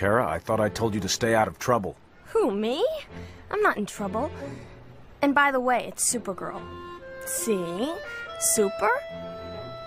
Kara. I thought I told you to stay out of trouble. Who, me? I'm not in trouble. And by the way, it's Supergirl. See? Super?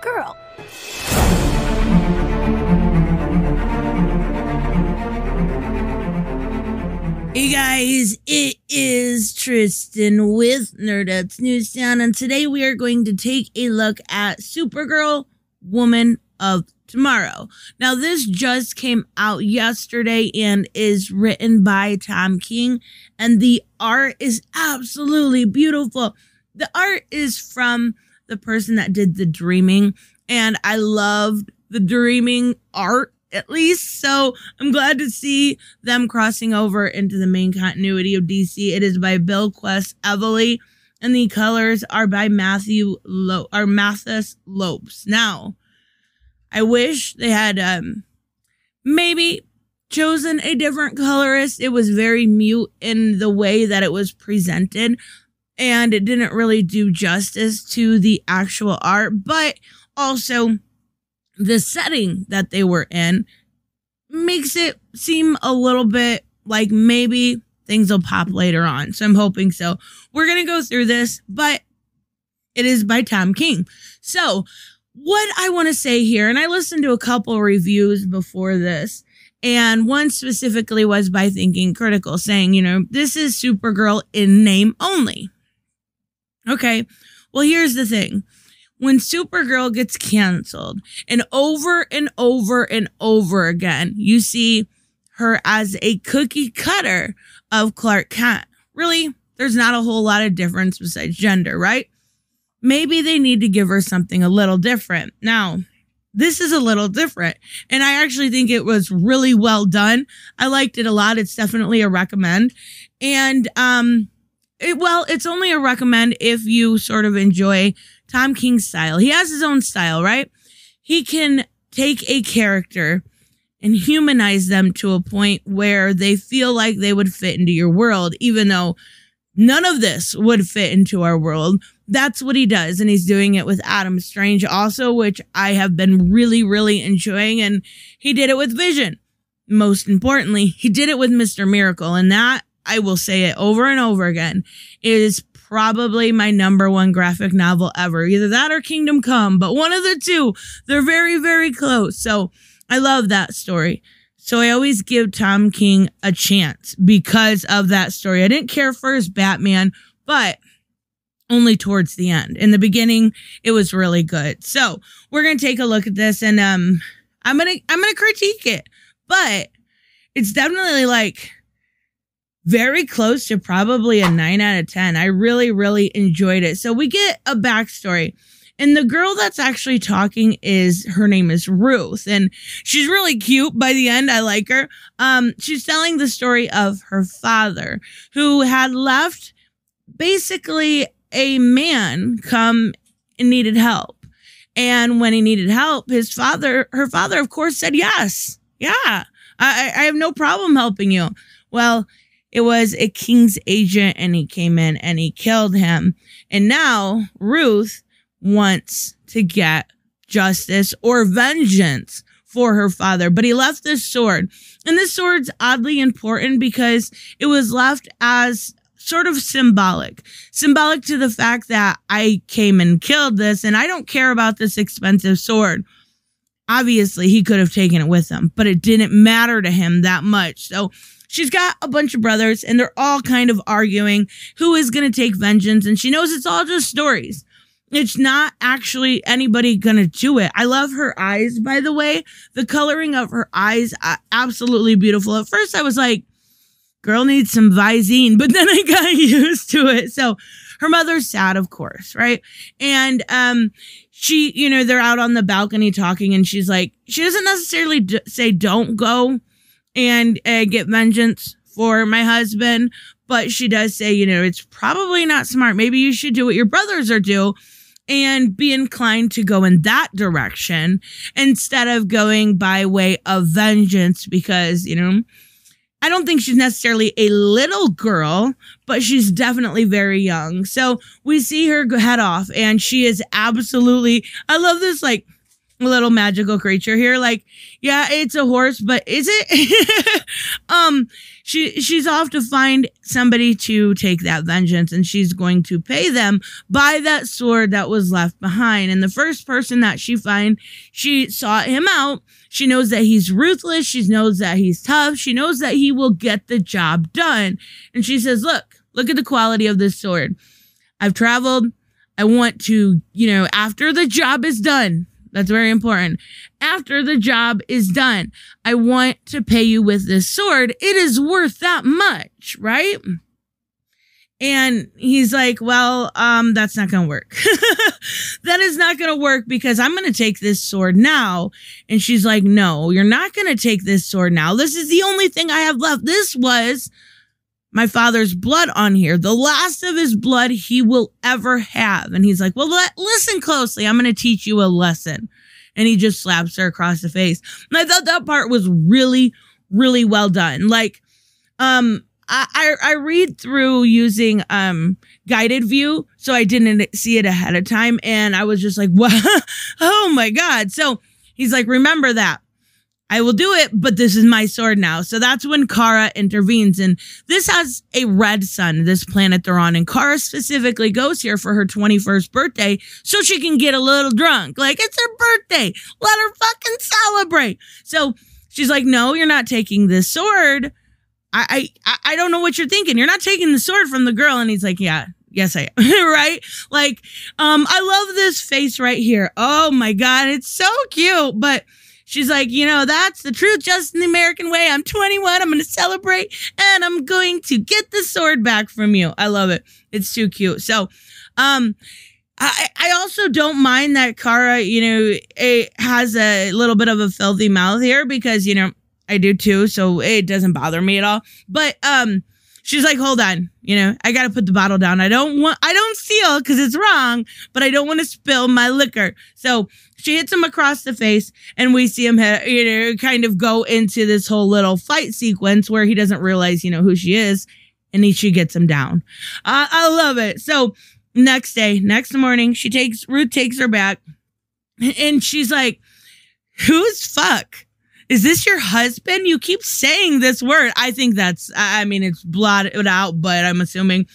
Girl. Hey guys, it is Tristan with Nerdettes Newstown, and today we are going to take a look at Supergirl Woman of Tomorrow. Now, this just came out yesterday and is written by Tom King, and the art is absolutely beautiful. The art is from the person that did the dreaming, and I loved the dreaming art at least. So I'm glad to see them crossing over into the main continuity of DC. It is by Bilquis Evely, and the colors are by Matthew Lo- or Matheus Lopes. Now, I wish they had um maybe chosen a different colorist. It was very mute in the way that it was presented. And it didn't really do justice to the actual art, but also the setting that they were in makes it seem a little bit like maybe things will pop later on. So I'm hoping so. We're going to go through this, but it is by Tom King. So, what I want to say here, and I listened to a couple reviews before this, and one specifically was by Thinking Critical saying, you know, this is Supergirl in name only. Okay, well, here's the thing when Supergirl gets canceled and over and over and over again, you see her as a cookie cutter of Clark Kent. Really, there's not a whole lot of difference besides gender, right? Maybe they need to give her something a little different. Now, this is a little different. And I actually think it was really well done. I liked it a lot. It's definitely a recommend. And, um, it, well, it's only a recommend if you sort of enjoy Tom King's style. He has his own style, right? He can take a character and humanize them to a point where they feel like they would fit into your world, even though none of this would fit into our world. That's what he does. And he's doing it with Adam Strange also, which I have been really, really enjoying. And he did it with Vision. Most importantly, he did it with Mr. Miracle. And that, I will say it over and over again, is probably my number one graphic novel ever. Either that or Kingdom Come, but one of the two. They're very, very close. So I love that story. So I always give Tom King a chance because of that story. I didn't care for his Batman, but only towards the end. In the beginning, it was really good. So we're gonna take a look at this and um I'm gonna I'm gonna critique it. But it's definitely like very close to probably a 9 out of 10. I really, really enjoyed it. So we get a backstory. And the girl that's actually talking is her name is Ruth and she's really cute by the end. I like her. Um, she's telling the story of her father who had left basically a man come and needed help. And when he needed help, his father, her father, of course, said yes. Yeah, I, I have no problem helping you. Well, it was a king's agent and he came in and he killed him. And now Ruth wants to get justice or vengeance for her father, but he left this sword. And this sword's oddly important because it was left as sort of symbolic, symbolic to the fact that I came and killed this and I don't care about this expensive sword. Obviously, he could have taken it with him, but it didn't matter to him that much. So she's got a bunch of brothers and they're all kind of arguing who is going to take vengeance. And she knows it's all just stories. It's not actually anybody going to do it. I love her eyes, by the way. The coloring of her eyes, uh, absolutely beautiful. At first, I was like, girl needs some Visine, but then I got used to it. So her mother's sad, of course, right? And, um, she, you know, they're out on the balcony talking and she's like, she doesn't necessarily d- say don't go and uh, get vengeance for my husband. But she does say, you know, it's probably not smart. Maybe you should do what your brothers are do and be inclined to go in that direction instead of going by way of vengeance because, you know, I don't think she's necessarily a little girl, but she's definitely very young. So we see her head off and she is absolutely, I love this like little magical creature here. Like, yeah, it's a horse, but is it? um, she she's off to find somebody to take that vengeance, and she's going to pay them by that sword that was left behind. And the first person that she find, she sought him out. She knows that he's ruthless. She knows that he's tough. She knows that he will get the job done. And she says, "Look, look at the quality of this sword. I've traveled." I want to, you know, after the job is done, that's very important. After the job is done, I want to pay you with this sword. It is worth that much, right? And he's like, well, um, that's not going to work. that is not going to work because I'm going to take this sword now. And she's like, no, you're not going to take this sword now. This is the only thing I have left. This was my father's blood on here, the last of his blood he will ever have. And he's like, Well, let, listen closely. I'm going to teach you a lesson. And he just slaps her across the face. And I thought that part was really, really well done. Like, um, I, I, read through using um guided view, so I didn't see it ahead of time, and I was just like, "Wow, oh my god!" So he's like, "Remember that." I will do it, but this is my sword now. So that's when Kara intervenes. And this has a red sun, this planet they're on. And Kara specifically goes here for her 21st birthday so she can get a little drunk. Like, it's her birthday. Let her fucking celebrate. So she's like, No, you're not taking this sword. I, I, I don't know what you're thinking. You're not taking the sword from the girl. And he's like, Yeah, yes i am right like um i love this face right here oh my god it's so cute but She's like, you know, that's the truth, just in the American way. I'm 21. I'm going to celebrate and I'm going to get the sword back from you. I love it. It's too cute. So, um, I, I also don't mind that Kara, you know, it has a little bit of a filthy mouth here because, you know, I do too. So it doesn't bother me at all. But, um, she's like, hold on, you know, I got to put the bottle down. I don't want, I don't steal because it's wrong, but I don't want to spill my liquor. So she hits him across the face and we see him, you know, kind of go into this whole little fight sequence where he doesn't realize, you know, who she is and he, she gets him down. Uh, I love it. So next day, next morning, she takes, Ruth takes her back and she's like, who's fuck? Is this your husband? You keep saying this word. I think that's, I mean, it's blotted out, but I'm assuming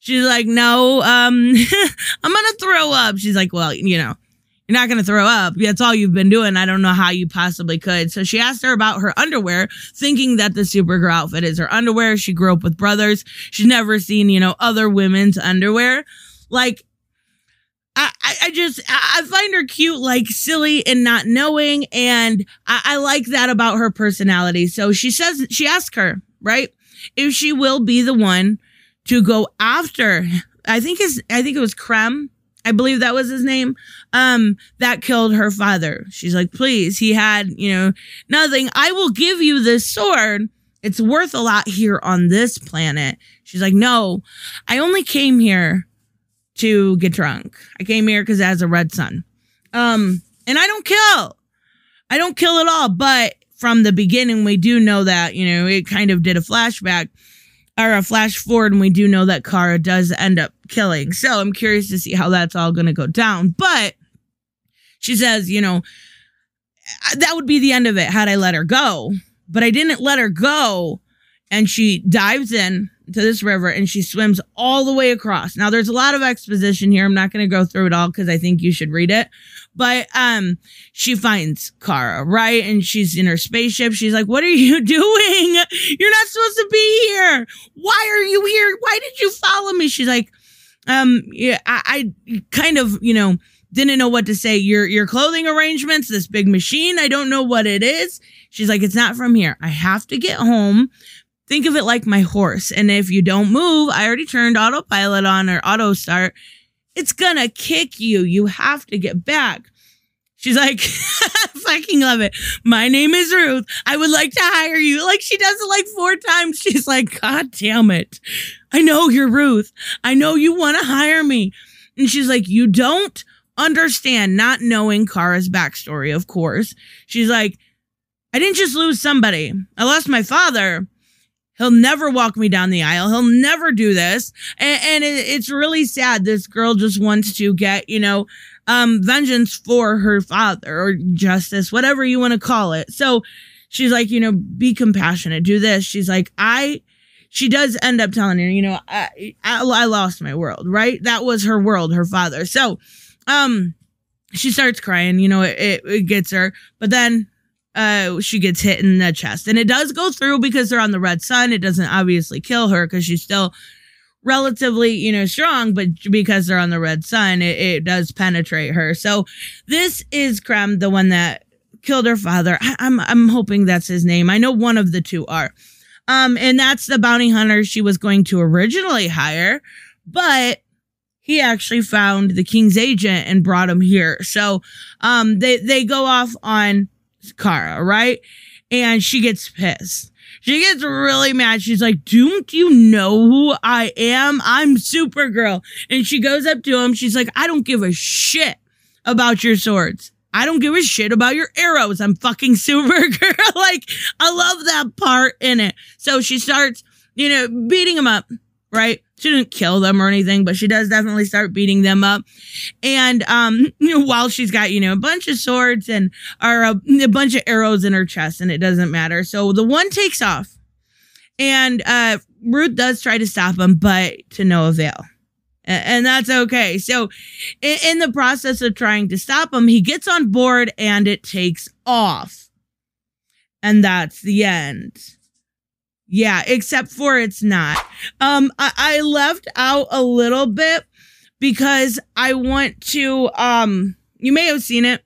she's like, no, um, I'm going to throw up. She's like, well, you know, you're not going to throw up. That's all you've been doing. I don't know how you possibly could. So she asked her about her underwear, thinking that the Supergirl outfit is her underwear. She grew up with brothers. She's never seen, you know, other women's underwear. Like, I, I just I find her cute, like silly and not knowing, and I, I like that about her personality. So she says she asked her right if she will be the one to go after. I think his I think it was Krem. I believe that was his name. Um, that killed her father. She's like, please, he had you know nothing. I will give you this sword. It's worth a lot here on this planet. She's like, no, I only came here to get drunk. I came here because it has a red sun. Um, and I don't kill. I don't kill at all. But from the beginning, we do know that, you know, it kind of did a flashback or a flash forward, and we do know that Kara does end up killing. So I'm curious to see how that's all going to go down. But she says, you know, that would be the end of it had I let her go. But I didn't let her go. And she dives in to this river and she swims all the way across. Now there's a lot of exposition here. I'm not going to go through it all because I think you should read it. But um she finds Kara, right? And she's in her spaceship. She's like, "What are you doing? You're not supposed to be here. Why are you here? Why did you follow me?" She's like, "Um yeah, I, I kind of, you know, didn't know what to say. Your your clothing arrangements, this big machine, I don't know what it is." She's like, "It's not from here. I have to get home think of it like my horse. And if you don't move, I already turned autopilot on or auto start. It's gonna kick you. You have to get back. She's like, fucking love it. My name is Ruth. I would like to hire you. Like she does it like four times. She's like, God damn it. I know you're Ruth. I know you want to hire me. And she's like, you don't understand not knowing Kara's backstory, of course. She's like, I didn't just lose somebody. I lost my father, He'll never walk me down the aisle. He'll never do this. And, and it, it's really sad. This girl just wants to get, you know, um, vengeance for her father or justice, whatever you want to call it. So she's like, you know, be compassionate, do this. She's like, I, she does end up telling her, you know, I, I, I lost my world, right? That was her world, her father. So, um, she starts crying, you know, it, it, it gets her, but then uh she gets hit in the chest. And it does go through because they're on the red sun. It doesn't obviously kill her because she's still relatively you know strong but because they're on the red sun it, it does penetrate her. So this is Krem the one that killed her father. I, i'm i'm hoping that's his name. I know one of the two are. Um and that's the bounty hunter she was going to originally hire but he actually found the king's agent and brought him here. So um they they go off on Kara, right? And she gets pissed. She gets really mad. She's like, Don't you know who I am? I'm Supergirl. And she goes up to him. She's like, I don't give a shit about your swords. I don't give a shit about your arrows. I'm fucking Supergirl. like, I love that part in it. So she starts, you know, beating him up, right? She didn't kill them or anything, but she does definitely start beating them up. And um, you know, while she's got you know a bunch of swords and or a, a bunch of arrows in her chest, and it doesn't matter. So the one takes off, and uh, Ruth does try to stop him, but to no avail. And that's okay. So, in the process of trying to stop him, he gets on board and it takes off. And that's the end. Yeah, except for it's not. Um, I, I left out a little bit because I want to, um, you may have seen it.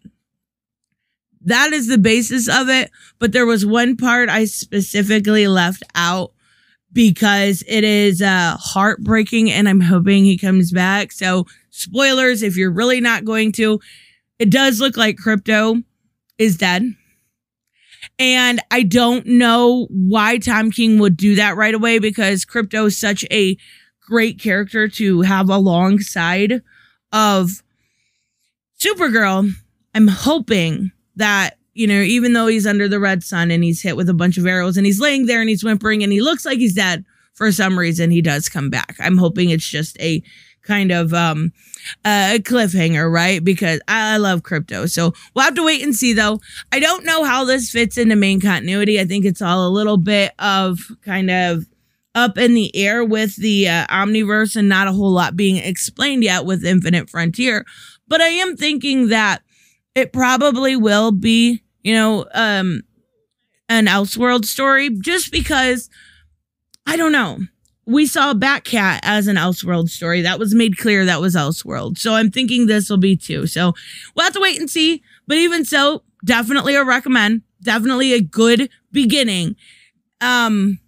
That is the basis of it. But there was one part I specifically left out because it is uh, heartbreaking and I'm hoping he comes back. So, spoilers if you're really not going to, it does look like Krypto is dead. And I don't know why Tom King would do that right away because Krypto is such a great character to have alongside of Supergirl. I'm hoping that, you know, even though he's under the red sun and he's hit with a bunch of arrows and he's laying there and he's whimpering and he looks like he's dead, for some reason he does come back. I'm hoping it's just a kind of um a cliffhanger, right? Because I love Krypto. So we'll have to wait and see though. I don't know how this fits into main continuity. I think it's all a little bit of kind of up in the air with the uh, omniverse and not a whole lot being explained yet with Infinite Frontier. But I am thinking that it probably will be, you know, um an Elseworld story just because I don't know we saw Batcat as an Elseworld story. That was made clear that was Elseworld. So I'm thinking this will be too. So we'll have to wait and see. But even so, definitely a recommend. Definitely a good beginning. Um,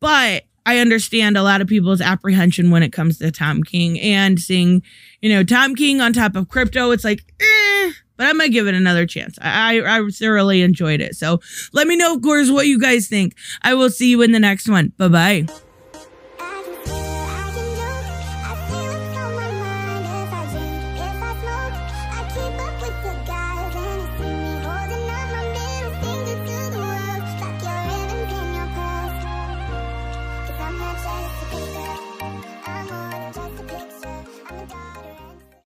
but I understand a lot of people's apprehension when it comes to Tom King and seeing, you know, Tom King on top of Krypto. It's like, eh, but I'm gonna give it another chance. I, I thoroughly enjoyed it. So let me know, of course, what you guys think. I will see you in the next one. Bye bye.